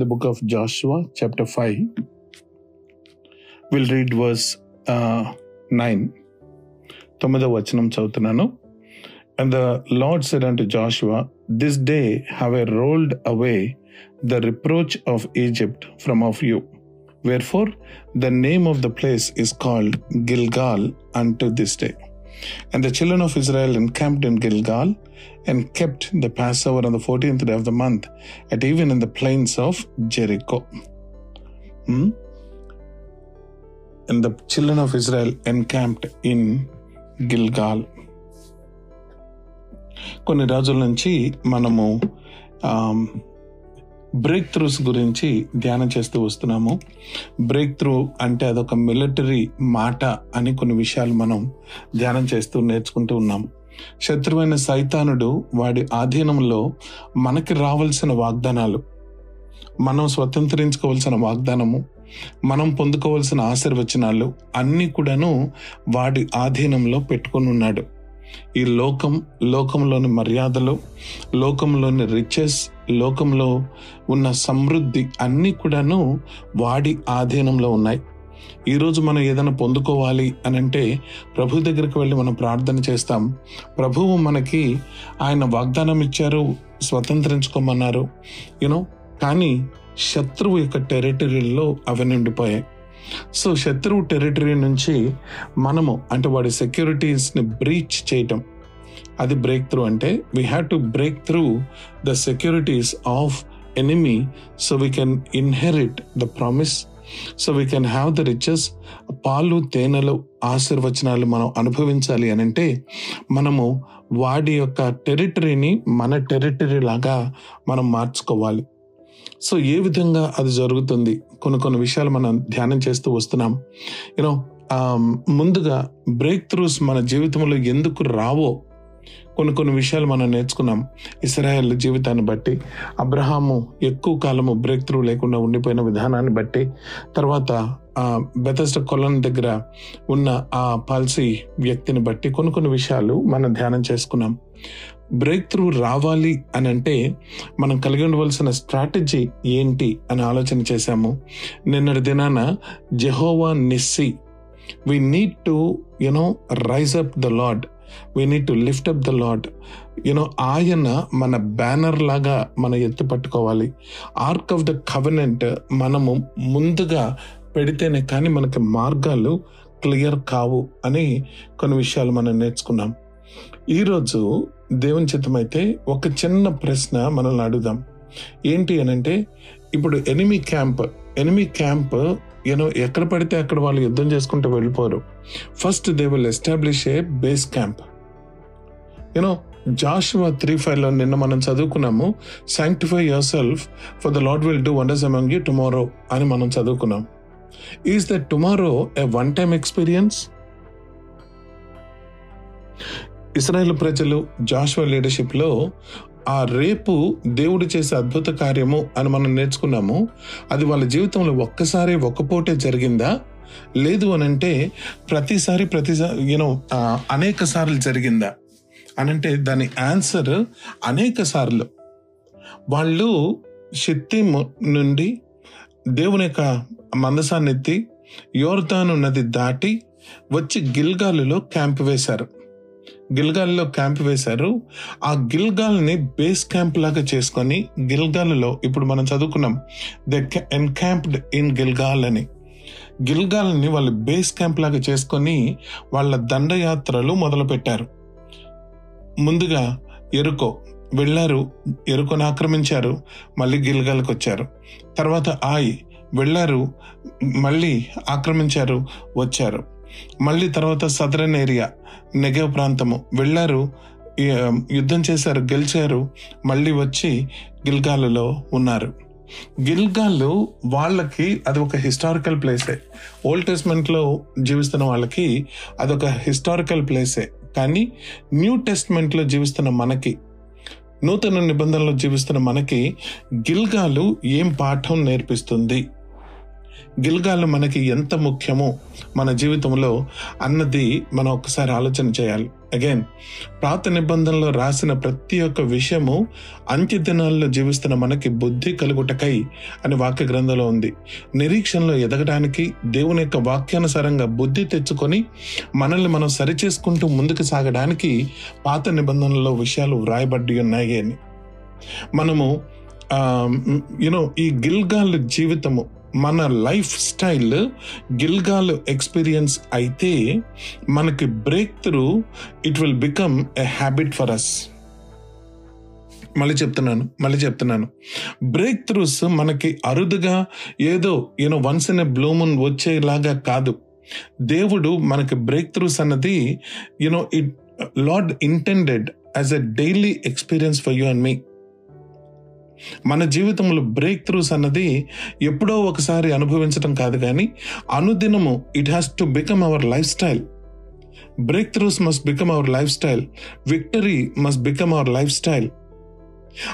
the book of Joshua, chapter 5. We'll read verse uh, 9. తొమ్మిదవ వచనం చదువుతున్నాను and the lord said unto Joshua this day have a rolled away the reproach of Egypt from off you wherefore the name of the place is called Gilgal unto this day And the children of Israel encamped in Gilgal and kept the Passover on the 14th day of the month at even in the plains of Jericho. Hmm? And the children of Israel encamped in Gilgal. కొన్ని రోజుల నుంచి మనము break throughs గురించి ధ్యానం చేస్తూ వస్తున్నాము break through అంటే అదొక మిలిటరీ మాట అని కొన్ని విషయాలు మనం ధ్యానం చేస్తూ నేర్చుకుంటూ ఉన్నాము శత్రువైన సైతానుడు వాడి ఆధీనంలో మనకి రావాల్సిన వాగ్దానాలు మనం స్వతంత్రించుకోవాల్సిన వాగ్దానము మనం పొందుకోవాల్సిన ఆశీర్వచనాలు అన్నీ కూడాను వాడి ఆధీనంలో పెట్టుకుని ఉన్నాడు. ఈ లోకం లోకంలోని మర్యాదలు లోకంలోని రిచెస్ లోకంలో ఉన్న సమృద్ధి అన్నీ కూడాను వాడి ఆధీనంలో ఉన్నాయి. ఈరోజు మనం ఏదైనా పొందుకోవాలి అని అంటే ప్రభు దగ్గరికి వెళ్ళి మనం ప్రార్థన చేస్తాం. ప్రభువు మనకి ఆయన వాగ్దానం ఇచ్చారు స్వతంత్రించుకోమన్నారు. యూనో కానీ శత్రువు యొక్క టెరిటరీలో అవి నిండిపోయాయి. సో శత్రువు టెరిటరీ నుంచి మనము అంటే వాడి సెక్యూరిటీస్ని బ్రీచ్ చేయటం. అది బ్రేక్ త్రూ అంటే we have to break through the securities of enemy so we can inherit the promise so we can have the riches పాలు తేనెలు ఆశీర్వచనాలు మనం అనుభవించాలి అని అంటే మనము వాడి యొక్క టెరిటరీని మన టెరిటరీ లాగా మనం మార్చుకోవాలి. సో ఏ విధంగా అది జరుగుతుంది? కొన్ని కొన్ని విషయాలు మనం ధ్యానం చేస్తూ వస్తున్నాం. యూనో um, ముందుగా బ్రేక్ త్రూస్ మన జీవితంలో ఎందుకు రావో కొన్ని కొన్ని విషయాలు మనం నేర్చుకున్నాం. ఇస్రాయల్ జీవితాన్ని బట్టి అబ్రహాము ఎక్కువ కాలము బ్రేక్ త్రూ లేకుండా ఉండిపోయిన విధానాన్ని బట్టి తర్వాత బెతస్ట కొలం దగ్గర ఉన్న ఆ పాలసీ వ్యక్తిని బట్టి కొన్ని కొన్ని విషయాలు మనం ధ్యానం చేసుకున్నాం. బ్రేక్ త్రూ రావాలి అని అంటే మనం కలిగి ఉండవలసిన స్ట్రాటజీ ఏంటి అని ఆలోచన చేశాము. నిన్నటి దినాన Jehovah Nissi we need to you know raise up the Lord we need to lift up the Lord you know ఆయన మన బ్యానర్ లాగా మన ఎత్తు పట్టుకోవాలి. ఆర్క్ ఆఫ్ ద కవెనెంట్ మనము ముందుగా పెడితేనే కానీ మనకి మార్గాలు క్లియర్ కావు అని కొన్ని విషయాలు మనం నేర్చుకున్నాం. ఈరోజు దేవుని చిత్తమైతే ఒక చిన్న ప్రశ్న మనల్ని అడుగుదాం. ఏంటి అని అంటే ఇప్పుడు enemy camp enemy camp you know ఎక్కడ పడితే అక్కడ వాళ్ళు యుద్ధం చేసుకుంటూ వెళ్ళిపోరు. First they will establish a base camp you know Joshua three ఫైవ్లో నిన్న మనం చదువుకున్నాము sanctify yourself for the Lord will do wonders among you tomorrow అని మనం చదువుకున్నాం. Is the tomorrow a one time experience Israel ప్రజలు జాషువా లీడర్షిప్లో ఆ రేపు దేవుడు చేసే అద్భుత కార్యము అని మనం నేర్చుకున్నాము. అది వాళ్ళ జీవితంలో ఒక్కసారి ఒక్కపోటే జరిగిందా? లేదు అని అంటే ప్రతిసారి ప్రతిసారి యూనో అనేక సార్లు జరిగిందా? అనంటే దాని ఆన్సర్ అనేక సార్లు. వాళ్ళు శక్తి నుండి దేవుని యొక్క మందసాన్ని ఎత్తి యోర్దాను నది దాటి వచ్చి గిల్గాలులో క్యాంప్ వేశారు. గిల్గాల్లో క్యాంప్ వేశారు. ఆ గిల్గాల్ని బేస్ క్యాంప్ లాగా చేసుకొని గిల్గాల్లో ఇప్పుడు మనం చదువుకున్నాం. ద ఎన్క్యాంప్డ్ ఇన్ గిల్గాల్ అని. గిల్గాల్ని వాళ్ళ బేస్ క్యాంప్ లాగా చేసుకొని వాళ్ళ దండయాత్రలు మొదలుపెట్టారు. ముందుగా ఎరుకో వెళ్ళారు ఎరుకొని ఆక్రమించారు మళ్ళీ గిల్గాల్కి వచ్చారు తర్వాత ఆయ్ వెళ్ళారు మళ్ళీ ఆక్రమించారు వచ్చారు. మళ్ళీ తర్వాత సదరన్ ఏరియా నెగవ్ ప్రాంతము వెళ్ళారు యుద్ధం చేశారు గెలిచారు మళ్ళీ వచ్చి గిల్గాలలో ఉన్నారు. గిల్గాల్లో వాళ్ళకి అది ఒక హిస్టారికల్ ప్లేసే. ఓల్డ్ టెస్ట్మెంట్లో జీవిస్తున్న వాళ్ళకి అదొక హిస్టారికల్ ప్లేసే. కానీ న్యూ టెస్ట్మెంట్లో జీవిస్తున్న మనకి నూతన నిబంధనలో జీవిస్తున్న మనకి గిల్గాలు ఏం పాఠం నేర్పిస్తుంది? గిల్గాలు మనకి ఎంత ముఖ్యమో మన జీవితంలో అన్నది మనం ఒకసారి ఆలోచన చేయాలి. అగైన్ పాత నిబంధనలో రాసిన ప్రతి ఒక్క విషయము అంత్య దినాల్లో జీవిస్తున్న మనకి బుద్ధి కలుగుటకై అని వాక్య గ్రంథంలో ఉంది. నిరీక్షణలో ఎదగడానికి దేవుని యొక్క వాక్యానుసారంగా బుద్ధి తెచ్చుకొని మనల్ని మనం సరిచేసుకుంటూ ముందుకు సాగడానికి పాత నిబంధనలో విషయాలు వ్రాయబడి ఉన్నాయి అని. మనము యూనో ఈ గిల్గాల్ జీవితము మన లైఫ్ స్టైల్ గిల్గాల్ ఎక్స్పీరియన్స్ అయితే మనకి break through it will become a habit for us మళ్ళీ చెప్తున్నాను మళ్ళీ చెప్తున్నాను. బ్రేక్ త్రూస్ మనకి అరుదుగా ఏదో you know once in a blue moon వచ్చేలాగా కాదు. దేవుడు మనకి బ్రేక్ త్రూస్ అన్నది you know it Lord intended as a daily experience for you and me మన జీవితంలో బ్రేక్ త్రూస్ అన్నది ఎప్పుడో ఒకసారి అనుభవించడం కాదు కానీ అనుదినము it has to become our life style break throughs must become our life style victory must become our life style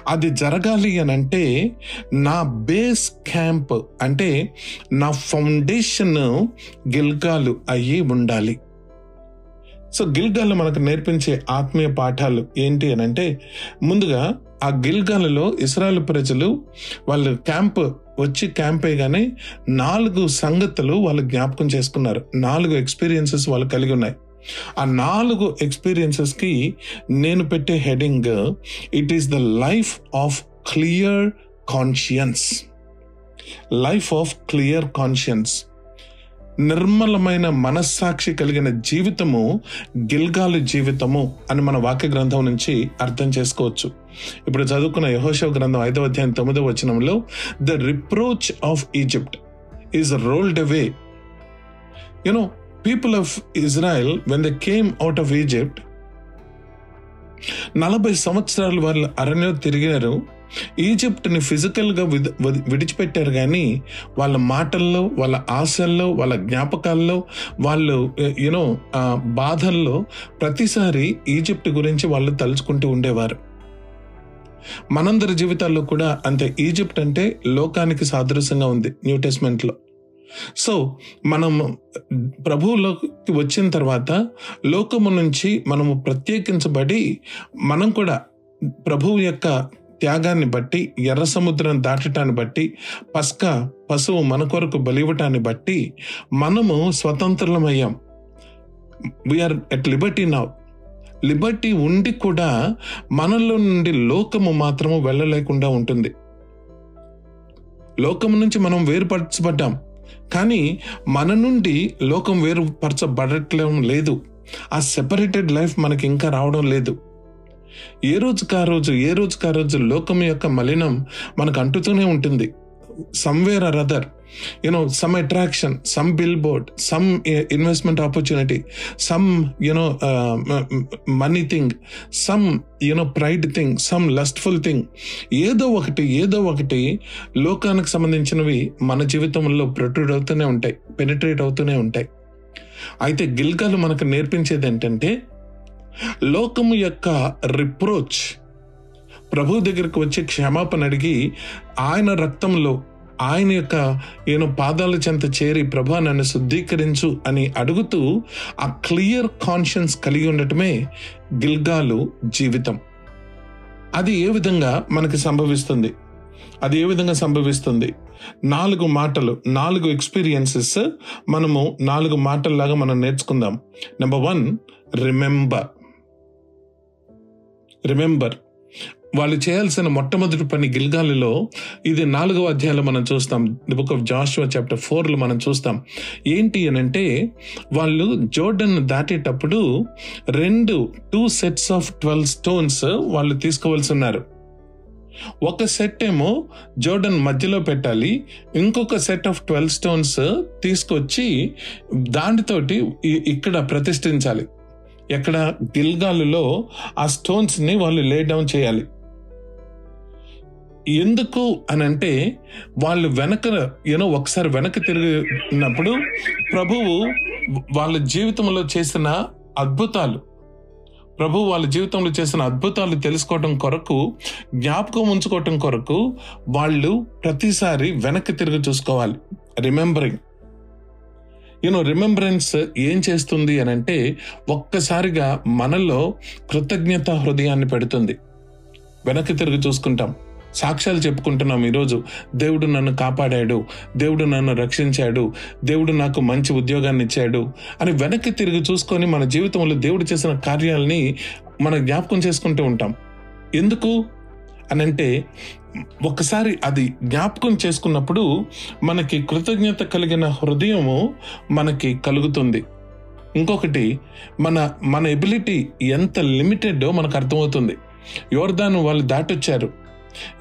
అది జరగాలి అని అంటే నా బేస్ క్యాంప్ అంటే నా ఫౌండేషన్ గిల్గాలు అయ్యి ఉండాలి. సో గిల్గాల్ మనకు నేర్పించే ఆత్మీయ పాఠాలు ఏంటి అని అంటే ముందుగా ఆ గిల్గాల్లో ఇస్రాయల్ ప్రజలు వాళ్ళు క్యాంప్ వచ్చి క్యాంప్ అయ్యగానే నాలుగు సంగతులు వాళ్ళు జ్ఞాపకం చేసుకున్నారు. నాలుగు ఎక్స్పీరియన్సెస్ వాళ్ళు కలిగి ఉన్నాయి. ఆ నాలుగు ఎక్స్పీరియన్సెస్కి నేను పెట్టే heading it is the life of clear conscience life of clear conscience నిర్మలమైన మనస్సాక్షి కలిగిన జీవితము గిల్గాలు జీవితము అని మన వాక్య గ్రంథం నుంచి అర్థం చేసుకోవచ్చు. ఇప్పుడు చదువుకున్న యహోషవ గ్రంథం ఐదవ అధ్యాయం తొమ్మిదవ వచనంలో the reproach of Egypt is rolled away you know people of Israel when the came out of Egypt నలభై సంవత్సరాలు వాళ్ళు అరణ్యం తిరిగారు ఈజిప్ట్ని ఫిజికల్గా విడిచిపెట్టారు కానీ వాళ్ళ మాటల్లో వాళ్ళ ఆశల్లో వాళ్ళ జ్ఞాపకాల్లో వాళ్ళు యూనో బాధల్లో ప్రతిసారి ఈజిప్ట్ గురించి వాళ్ళు తలుచుకుంటూ ఉండేవారు. మనందరి జీవితాల్లో కూడా అంతే ఈజిప్ట్ అంటే లోకానికి సాదృశ్యంగా ఉంది న్యూ టెస్ట్మెంట్లో. సో మనం ప్రభువులోకి వచ్చిన తర్వాత లోకము నుంచి మనము ప్రత్యేకించబడి మనం కూడా ప్రభువు యొక్క త్యాగాన్ని బట్టి ఎర్ర సముద్రం దాటటాన్ని బట్టి పస్క పశువు మన కొరకు బలివటాన్ని బట్టి మనము స్వతంత్రమయ్యాం we are at liberty now liberty ఉండి కూడా మనలో నుండి లోకము మాత్రము వెళ్ళలేకుండా ఉంటుంది. లోకము నుంచి మనం వేరుపరచబడ్డాం. కానీ మన నుండి లోకం వేరుపరచబడట్లేం లేదు. ఆ సెపరేటెడ్ లైఫ్ మనకి ఇంకా రావడం లేదు. ఏ రోజుకి ఆ రోజు ఏ రోజుకి ఆ రోజు లోకం యొక్క మలినం మనకు అంటుతూనే ఉంటుంది. Somewhere or other you know some attraction some billboard some investment opportunity some you know money thing some you know pride thing some lustful thing ఏదో ఒకటి ఏదో ఒకటి లోకానికి సంబంధించినవి మన జీవితంలో ప్రొట్రూడ్ అవుతూనే ఉంటాయి పెనిట్రేట్ అవుతూనే ఉంటాయి. అయితే గిల్గాలు మనకు నేర్పించేది ఏంటంటే లోకము యొక్క రిప్రోచ్ ప్రభు దగ్గరకు వచ్చి క్షమాపణ అడిగి ఆయన రక్తంలో ఆయన యొక్క ఏను పాదాల చెంత చేరి ప్రభా నన్ను శుద్ధీకరించు అని అడుగుతూ ఆ క్లియర్ కాన్షియన్స్ కలిగి ఉండటమే గిల్గాలు జీవితం. అది ఏ విధంగా మనకి సంభవిస్తుంది? అది ఏ విధంగా సంభవిస్తుంది? నాలుగు మాటలు నాలుగు ఎక్స్పీరియన్సెస్ మనము నాలుగు మాటల్లాగా మనం నేర్చుకుందాం. నెంబర్ వన్ రిమెంబర్ రిమెంబర్ వాళ్ళు చేయాల్సిన మొట్టమొదటి పని గిల్గాలిలో ఇది నాలుగవ అధ్యాయంలో మనం చూస్తాం. The book of Joshua chapter ఫోర్లో మనం చూస్తాం. ఏంటి అని అంటే వాళ్ళు జోర్డన్ దాటేటప్పుడు రెండు two sets of twelve stones వాళ్ళు తీసుకోవాల్సి ఉన్నారు. ఒక సెట్ ఏమో జోర్డన్ మధ్యలో పెట్టాలి ఇంకొక సెట్ ఆఫ్ ట్వెల్వ్ స్టోన్స్ తీసుకొచ్చి దానితోటి ఇక్కడ ప్రతిష్ఠించాలి. ఎక్కడ గిల్గాలులో ఆ స్టోన్స్ని వాళ్ళు లే డౌన్ చేయాలి. ఎందుకు అని అంటే వాళ్ళు వెనక ఏనో ఒకసారి వెనక తిరిగినప్పుడు ప్రభువు వాళ్ళ జీవితంలో చేసిన అద్భుతాలు ప్రభు వాళ్ళ జీవితంలో చేసిన అద్భుతాలు తెలుసుకోవటం కొరకు జ్ఞాపకం ఉంచుకోవటం కొరకు వాళ్ళు ప్రతిసారి వెనక్కి తిరిగి చూసుకోవాలి. రిమెంబరింగ్ యూనో రిమెంబరెన్స్ ఏం చేస్తుంది అని అంటే ఒక్కసారిగా మనలో కృతజ్ఞత హృదయాన్ని పెడుతుంది. వెనక్కి తిరిగి చూసుకుంటాం. సాక్ష్యాలు చెప్పుకుంటున్నాం ఈరోజు. దేవుడు నన్ను కాపాడాడు. దేవుడు నన్ను రక్షించాడు. దేవుడు నాకు మంచి ఉద్యోగాన్ని ఇచ్చాడు అని వెనక్కి తిరిగి చూసుకొని మన జీవితంలో దేవుడు చేసిన కార్యాలని మనం జ్ఞాపకం చేసుకుంటూ ఉంటాం. ఎందుకు? అని అంటే ఒకసారి అది జ్ఞాపకం చేసుకున్నప్పుడు మనకి కృతజ్ఞత కలిగిన హృదయము మనకి కలుగుతుంది. ఇంకొకటి మన మన ఎబిలిటీ ఎంత లిమిటెడ్ మనకు అర్థమవుతుంది. యోర్దాను వాళ్ళు దాటొచ్చారు.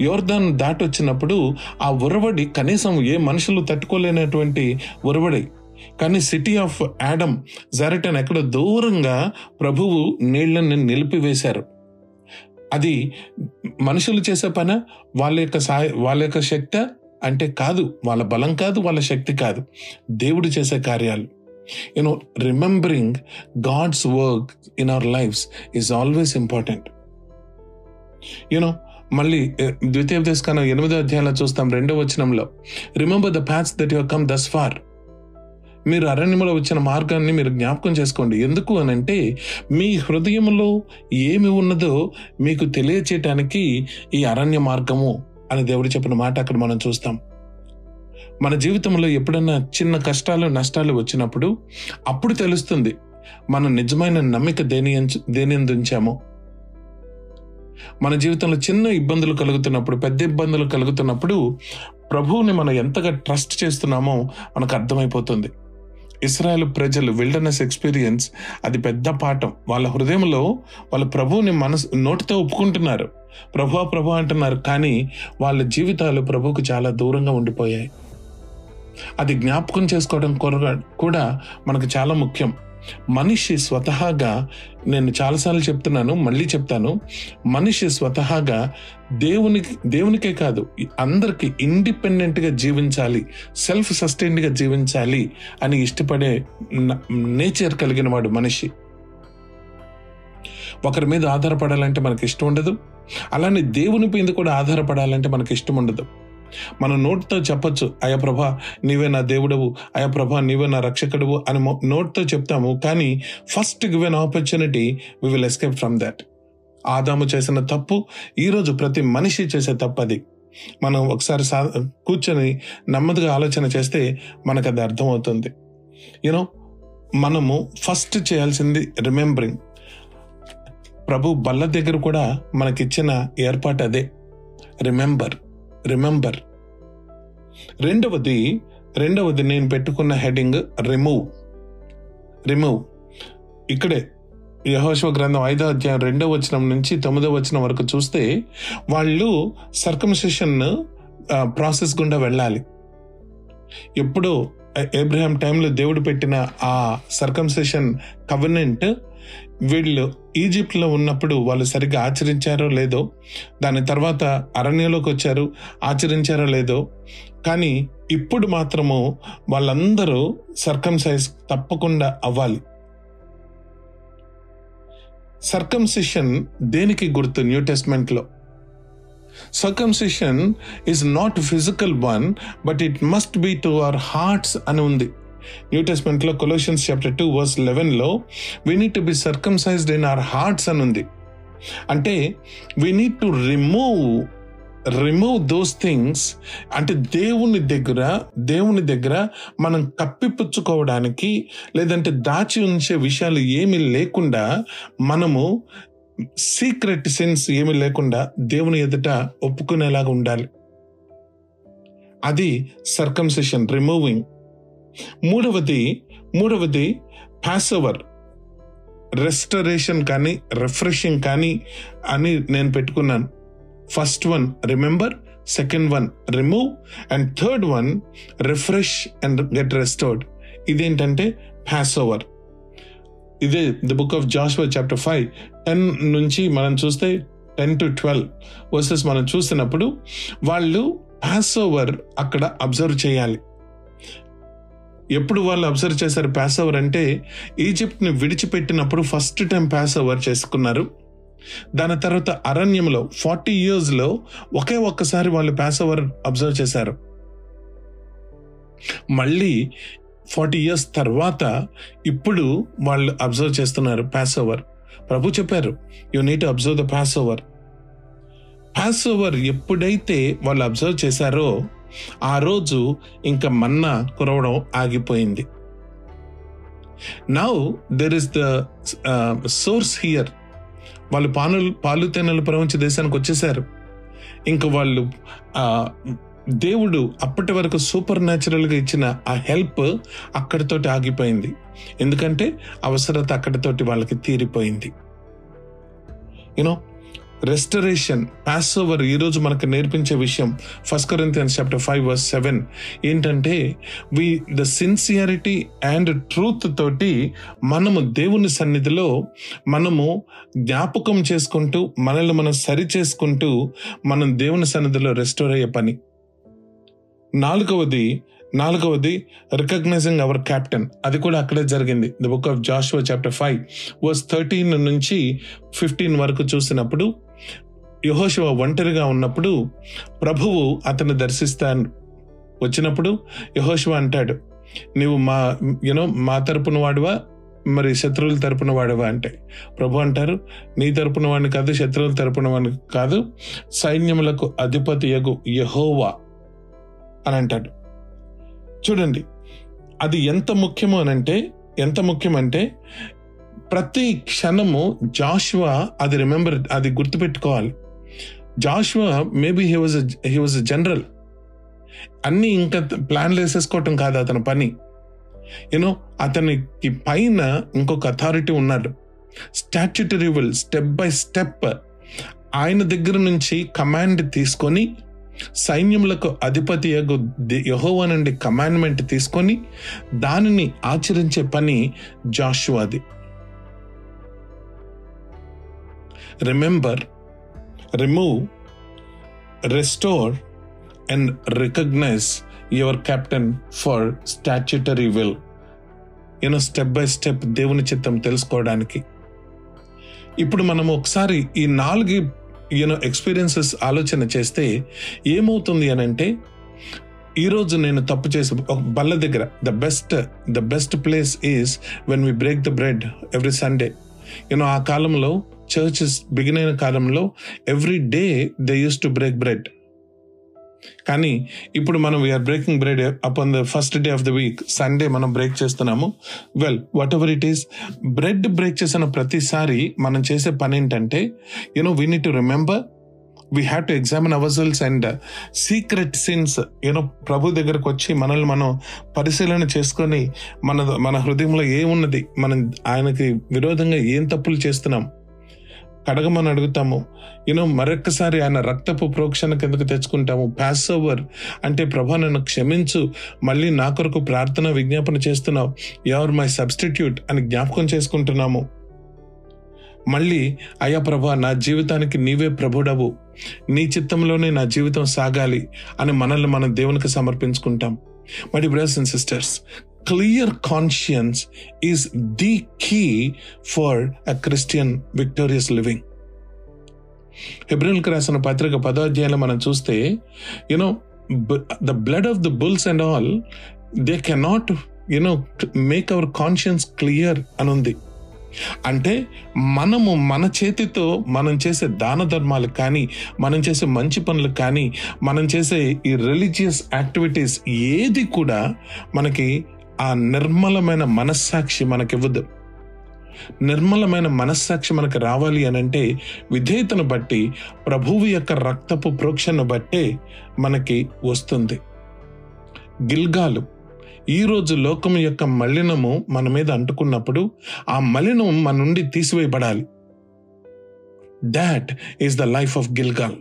యోర్దాను దాటొచ్చినప్పుడు ఆ ఉరవడి కనీసం ఏ మనుషులు తట్టుకోలేనటువంటి ఉరవడి. కానీ సిటీ ఆఫ్ యాడమ్ జరటన్ ఎక్కడ దూరంగా ప్రభువు నీళ్ళను నిలిపివేశారు. అది మనుషులు చేసే పన వాళ్ళ యొక్క సాయ వాళ్ళ యొక్క శక్తి అంటే కాదు వాళ్ళ బలం కాదు వాళ్ళ శక్తి కాదు. దేవుడు చేసే కార్యాలు. You know remembering God's work in our lives is always important you know మళ్ళీ ద్వితీయ ద్వితీయోపదేశకాలం ఎనిమిదో అధ్యాయంలో చూస్తాం రెండో వచనంలో. Remember the path that your come thus far మీరు అరణ్యంలో వచ్చిన మార్గాన్ని మీరు జ్ఞాపకం చేసుకోండి. ఎందుకు అని అంటే మీ హృదయంలో ఏమి ఉన్నదో మీకు తెలియచేయటానికి ఈ అరణ్య మార్గము అని దేవుడు చెప్పిన మాట అక్కడ మనం చూస్తాం. మన జీవితంలో ఎప్పుడన్నా చిన్న కష్టాలు నష్టాలు వచ్చినప్పుడు అప్పుడు తెలుస్తుంది మన నిజమైన నమ్మిక దేని దేని మన జీవితంలో చిన్న ఇబ్బందులు కలుగుతున్నప్పుడు పెద్ద ఇబ్బందులు కలుగుతున్నప్పుడు ప్రభువుని మనం ఎంతగా ట్రస్ట్ చేస్తున్నామో మనకు అర్థమైపోతుంది. ఇస్రాయల్ ప్రజలు విల్డర్నెస్ ఎక్స్పీరియన్స్ అది పెద్ద పాఠం. వాళ్ళ హృదయంలో వాళ్ళ ప్రభువుని మనసు నోటితో ఒప్పుకుంటున్నారు. ప్రభా ప్రభు అంటున్నారు కానీ వాళ్ళ జీవితాలు ప్రభువుకు చాలా దూరంగా ఉండిపోయాయి. అది జ్ఞాపకం చేసుకోవడం కూడా మనకు చాలా ముఖ్యం. మనిషి స్వతహాగా నేను చాలాసార్లు చెప్తున్నాను మళ్ళీ చెప్తాను. మనిషి స్వతహాగా దేవునికి దేవునికే కాదు అందరికి ఇండిపెండెంట్గా జీవించాలి సెల్ఫ్ సస్టైన్డ్గా జీవించాలి అని ఇష్టపడే నేచర్ కలిగిన వాడు మనిషి. ఒకరి మీద ఆధారపడాలంటే మనకి ఇష్టం ఉండదు. అలానే దేవుని మీద కూడా ఆధారపడాలంటే మనకి ఇష్టం ఉండదు. మనం నోటితో చెప్పచ్చు అయా ప్రభా నీవే నా దేవుడవు అయా ప్రభా నీవే నా రక్షకుడువు అని నోట్తో చెప్తాము. కానీ first given opportunity we will escape from that ఆదాము చేసిన తప్పు ఈరోజు ప్రతి మనిషి చేసే తప్పు అది. మనం ఒకసారి సా కూర్చొని నెమ్మదిగా ఆలోచన చేస్తే మనకు అది అర్థమవుతుంది. యూనో మనము ఫస్ట్ చేయాల్సింది రిమెంబరింగ్ ప్రభు బల్ల దగ్గర కూడా మనకిచ్చిన ఏర్పాటు అదే. రిమెంబర్ రిమెంబర్ రెండవది రెండవది నేను పెట్టుకున్న హెడింగ్ రిమూవ్ రిమూవ్ ఇక్కడే యహోశివ గ్రంథం ఐదో అధ్యాయం రెండవ వచనం నుంచి తొమ్మిదో వచనం వరకు చూస్తే వాళ్ళు సర్కంసెషన్ ప్రాసెస్ గుండా వెళ్ళాలి. ఎప్పుడో ఏబ్రహాం టైంలో దేవుడు పెట్టిన ఆ సర్కంసెషన్ కవర్నెంట్ వీళ్ళు ఈజిప్ట్లో ఉన్నప్పుడు వాళ్ళు సరిగ్గా ఆచరించారో లేదో దాని తర్వాత అరణ్యంలోకి వచ్చారు ఆచరించారో లేదో కానీ ఇప్పుడు మాత్రము వాళ్ళందరూ సర్కంసైజ్ తప్పకుండా అవ్వాలి. సర్కంసిషన్ దేనికి గుర్తు new టెస్ట్మెంట్లో circumcision is not physical one but it must be to our hearts అని ఉంది. న్యూ టెస్ట్మెంట్లో Colossians chapter two verse లెవెన్లో we need to be circumcised in our hearts అని ఉంది. అంటే we need to remove remove those things అంటే దేవుని దగ్గర దేవుని దగ్గర మనం కప్పిపుచ్చుకోవడానికి లేదంటే దాచి ఉంచే విషయాలు ఏమి లేకుండా మనము సీక్రెట్ సెన్స్ ఏమి లేకుండా దేవుని ఎదుట ఒప్పుకునేలాగా ఉండాలి. అది సర్కంసెషన్ రిమూవింగ్ మూడవది మూడవది ఓవర్ రెస్టరేషన్ కానీ రిఫ్రెషింగ్ కానీ అని నేను పెట్టుకున్నాను. First one remember second one remove and third one refresh and get restored ఇదేంటంటే ప్యాస్ ఓవర్ ఇదే the book of Joshua chapter five ten నుంచి మనం చూస్తే టెన్ టు ట్వెల్వ్ వర్సెస్ మనం చూసినప్పుడు వాళ్ళు ప్యాస్ ఓవర్ అక్కడ అబ్జర్వ్ చేయాలి. ఎప్పుడు వాళ్ళు అబ్జర్వ్ చేశారు ప్యాస్ ఓవర్ అంటే ఈజిప్ట్ని విడిచిపెట్టినప్పుడు ఫస్ట్ టైం ప్యాస్ ఓవర్ చేసుకున్నారు. దాని తర్వాత అరణ్యంలో ఫార్టీ ఇయర్స్లో ఒకే ఒక్కసారి వాళ్ళు ప్యాస్ ఓవర్ అబ్జర్వ్ చేశారు. మళ్ళీ ఫార్టీ ఇయర్స్ తర్వాత ఇప్పుడు వాళ్ళు అబ్జర్వ్ చేస్తున్నారు పాస్ ఓవర్ ప్రభు చెప్పారు you need observe the Passover Passover ఎప్పుడైతే వాళ్ళు అబ్జర్వ్ చేశారో ఆ రోజు ఇంకా మన్నా కురవడం ఆగిపోయింది. Now there is the source here వాళ్ళు పాలు పాలు తేనెలు ప్రపంచ దేశానికి వచ్చేసారు ఇంకా వాళ్ళు దేవుడు అప్పటి వరకు సూపర్ న్యాచురల్గా ఇచ్చిన ఆ హెల్ప్ అక్కడితోటి ఆగిపోయింది. ఎందుకంటే అవసరత అక్కడితోటి వాళ్ళకి తీరిపోయింది. యూనో రెస్టరేషన్ పాస్ ఓవర్ ఈరోజు మనకు నేర్పించే విషయం first Corinthians chapter five verse seven ఏంటంటే we the sincerity and truth తోటి మనము దేవుని సన్నిధిలో మనము జ్ఞాపకం చేసుకుంటూ మనల్ని మనం సరి చేసుకుంటూ మనం దేవుని సన్నిధిలో రెస్టోర్ అయ్యే పని. నాలుగవది నాలుగవది రికగ్నైజింగ్ అవర్ క్యాప్టెన్ అది కూడా అక్కడే జరిగింది. The book of Joshua chapter five verse thirteen నుంచి ఫిఫ్టీన్ వరకు చూసినప్పుడు యహోశివ ఒంటరిగా ఉన్నప్పుడు ప్రభువు అతను దర్శిస్తాను. వచ్చినప్పుడు యహోశివ అంటాడు నీవు మా యూనో మా తరపున వాడువా? మరి శత్రువుల తరపున వాడువా? అంటే ప్రభు అంటారు నీ తరపున వాడిని కాదు శత్రువుల తరపున వాడిని కాదు సైన్యములకు అధిపతి యగు యహోవా అని అంటాడు. చూడండి. అది ఎంత ముఖ్యమో అని అంటే ఎంత ముఖ్యమంటే ప్రతి క్షణము జాషువా అది రిమెంబర్ అది గుర్తుపెట్టుకోవాలి. Joshua maybe he was he was general అన్ని ఇంకా ప్లాన్లు వేసేసుకోవటం కాదు అతని పని. యూనో అతనికి పైన ఇంకొక అథారిటీ ఉన్నాడు. Statutory will step by step ఆయన దగ్గర నుంచి కమాండ్ తీసుకొని సైన్యములకు అధిపతి యహోవ నుండి కమాండ్మెంట్ తీసుకొని దానిని ఆచరించే పని జాషువాది. Remember remove restore and recognise your captain for statutory will you know step by step దేవుని చిత్తం తెలుసుకోవడానికి. ఇప్పుడు మనం ఒకసారి ఈ నాలుగు యూనో ఎక్స్పీరియన్సెస్ ఆలోచన చేస్తే ఏమవుతుంది అని అంటే ఈరోజు నేను తప్పు చేసి ఒక బల్ల దగ్గర the best the best place is when we break the bread every Sunday you know ఆ కాలంలో చర్చెస్ బిగిన్ అయిన కాలంలో every day they used to break bread కానీ ఇప్పుడు మనం we are breaking bread up on the first day of the week Sunday మనం break చేస్తున్నాము. Well whatever it is bread break చేసిన ప్రతిసారి మనం చేసే పని ఏంటంటే you know we need to remember we have to examine ourselves and secret sins you know ప్రభు దగ్గరకు వచ్చి మనల్ని మనం పరిశీలన చేసుకొని మన మన హృదయంలో ఏమున్నది? మనం ఆయనకి విరోధంగా ఏం తప్పులు చేస్తున్నాం? కడగమని అడుగుతాము. యూనో మరొక్కసారి ఆయన రక్తపు ప్రోక్షణ కిందకు తెచ్చుకుంటాము. ప్యాస్ ఓవర్ అంటే ప్రభా నన్ను క్షమించు మళ్ళీ నా కొరకు ప్రార్థన విజ్ఞాపన చేస్తున్నావు. ఎవర్ మై సబ్స్టిట్యూట్ అని జ్ఞాపకం చేసుకుంటున్నాము. మళ్ళీ అయ్యా ప్రభా నా జీవితానికి నీవే ప్రభుడవు. నీ చిత్తంలోనే నా జీవితం సాగాలి అని మనల్ని మనం దేవునికి సమర్పించుకుంటాం. మరి brothers and sisters clear conscience is the key for a Christian victorious living హెబ్రిల్కి రాసిన పత్రిక పదో అధ్యాయంలో మనం చూస్తే you know the blood of the bulls and all they cannot you know make our conscience clear అని ఉంది. అంటే మనము మన చేతితో మనం చేసే దాన ధర్మాలు కానీ మనం చేసే మంచి పనులు కానీ మనం చేసే ఈ రిలీజియస్ యాక్టివిటీస్ ఏది కూడా మనకి ఆ నిర్మలమైన మనస్సాక్షి మనకివ్వదు. నిర్మలమైన మనస్సాక్షి మనకు రావాలి అని అంటే విధేయతను బట్టి ప్రభువు యొక్క రక్తపు ప్రోక్షను బట్టే మనకి వస్తుంది. గిల్గాలు ఈ రోజు లోకం యొక్క మలినము మన మీద అంటుకున్నప్పుడు ఆ మలినం మన నుండి తీసివేయబడాలి. That is the life of Gilgal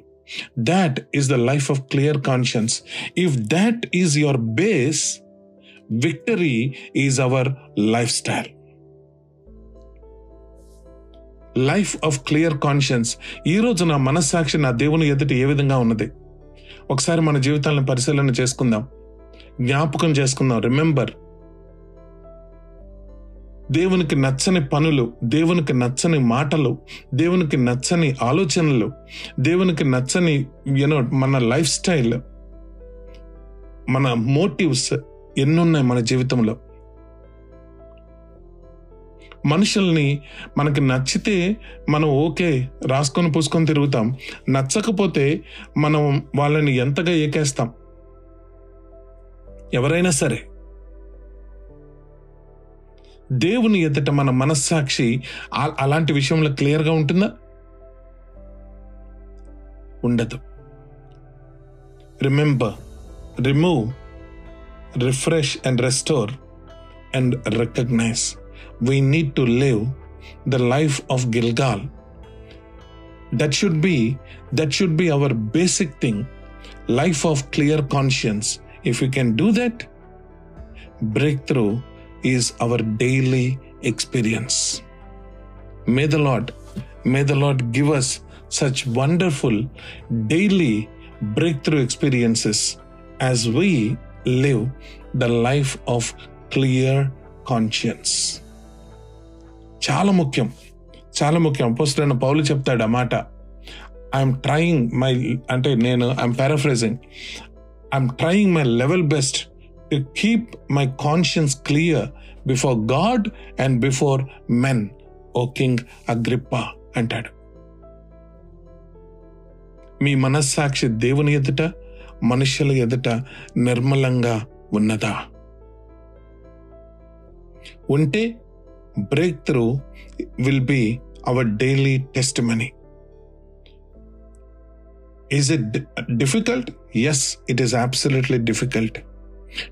that is the life of clear conscience if that is your base victory is our lifestyle life of clear conscience ఈ రోజు నా మనస్సాక్షి నా దేవుని ఎదుట ఏ విధంగా ఉన్నది? ఒకసారి మన జీవితాలను పరిశీలన చేసుకుందాం. జ్ఞాపకం చేసుకుందాం. రిమెంబర్ దేవునికి నచ్చని పనులు దేవునికి నచ్చని మాటలు దేవునికి నచ్చని ఆలోచనలు దేవునికి నచ్చని యూనో మన లైఫ్ స్టైల్ మన మోటివ్స్ ఎన్నున్నాయి మన జీవితంలో? మనుషుల్ని మనకి నచ్చితే మనం ఓకే రాసుకొని పూసుకొని తిరుగుతాం. నచ్చకపోతే మనం వాళ్ళని ఎంతగా ఏకేస్తాం? ఎవరైనా సరే. దేవుని ఎదుట మన మనస్సాక్షి అలాంటి విషయంలో క్లియర్గా ఉంటుందా? ఉండదు. Remember remove refresh and restore and recognize. We need to live the life of Gilgal. That should be that should be our basic thing, life of clear conscience. If we can do that, breakthrough is our daily experience. May the Lord, may the Lord give us such wonderful daily breakthrough experiences as we live the life of clear conscience చాలా ముఖ్యం. చాలా ముఖ్యం. అపోస్తులైన పౌలు చెప్తాడు ఆ మాట. I'm trying my అంటే నేను I'm paraphrasing I'm trying my level best to keep my conscience clear before God and before men O king Agrippa అంటాడు. మీ మనస్సాక్షి దేవుని ఎదుట మనుషుల ఎదుట నిర్మలంగా ఉన్నదా? ఉంటే breakthrough will be our daily test money is it difficult yes it is absolutely difficult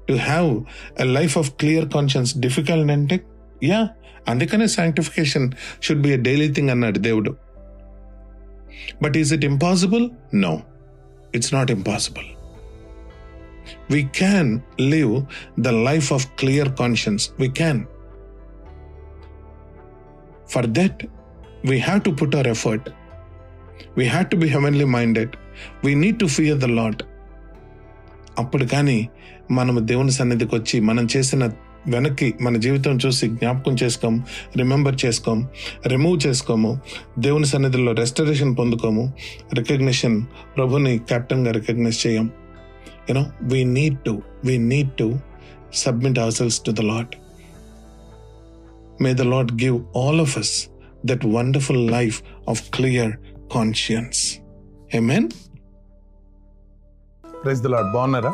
to have a life of clear conscience difficult అంటే యా అందుకనే sanctification should be a daily thing అన్నాడు దేవుడు. But is it impossible no it's not impossible we can live the life of clear conscience we can for that we have to put our effort we have to be heavenly minded we need to fear the Lord అప్పుడు కానీ మనము దేవుని సన్నిధికి వచ్చి మనం చేసిన వెనక్కి మన జీవితం చూసి జ్ఞాపకం చేసుకోము రిమెంబర్ చేసుకోము రిమూవ్ చేసుకోము దేవుని సన్నిధిలో రెస్టరేషన్ పొందుకోము రికగ్నిషన్ ప్రభుని కెప్టెన్గా రికగ్నైజ్ చేయం. you know we need to we need to submit ourselves to the lord. May the lord give all of us that wonderful life of clear conscience. Amen. Praise the lord. Bonara